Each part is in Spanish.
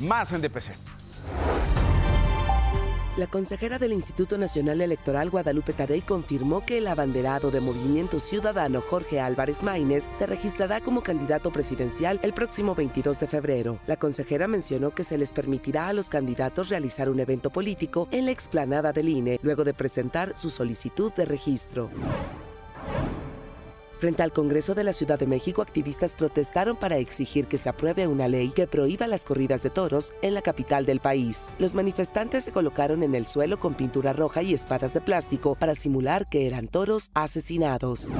Más en DPC. La consejera del Instituto Nacional Electoral Guadalupe Tadei confirmó que el abanderado de Movimiento Ciudadano Jorge Álvarez Maínez se registrará como candidato presidencial el próximo 22 de febrero. La consejera mencionó que se les permitirá a los candidatos realizar un evento político en la explanada del INE luego de presentar su solicitud de registro. Frente al Congreso de la Ciudad de México, activistas protestaron para exigir que se apruebe una ley que prohíba las corridas de toros en la capital del país. Los manifestantes se colocaron en el suelo con pintura roja y espadas de plástico para simular que eran toros asesinados.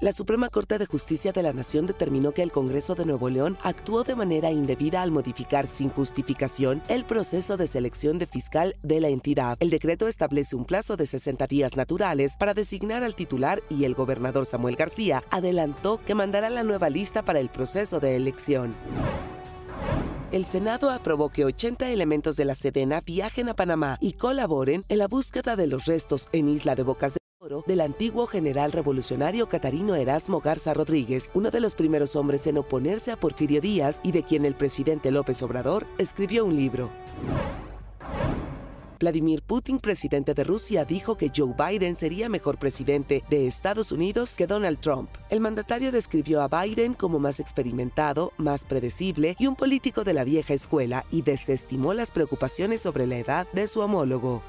La Suprema Corte de Justicia de la Nación determinó que el Congreso de Nuevo León actuó de manera indebida al modificar sin justificación el proceso de selección de fiscal de la entidad. El decreto establece un plazo de 60 días naturales para designar al titular y el gobernador Samuel García adelantó que mandará la nueva lista para el proceso de elección. El Senado aprobó que 80 elementos de la Sedena viajen a Panamá y colaboren en la búsqueda de los restos en Isla de Bocas de del antiguo general revolucionario Catarino Erasmo Garza Rodríguez, uno de los primeros hombres en oponerse a Porfirio Díaz y de quien el presidente López Obrador escribió un libro. Vladimir Putin, presidente de Rusia, dijo que Joe Biden sería mejor presidente de Estados Unidos que Donald Trump. El mandatario describió a Biden como más experimentado, más predecible y un político de la vieja escuela y desestimó las preocupaciones sobre la edad de su homólogo.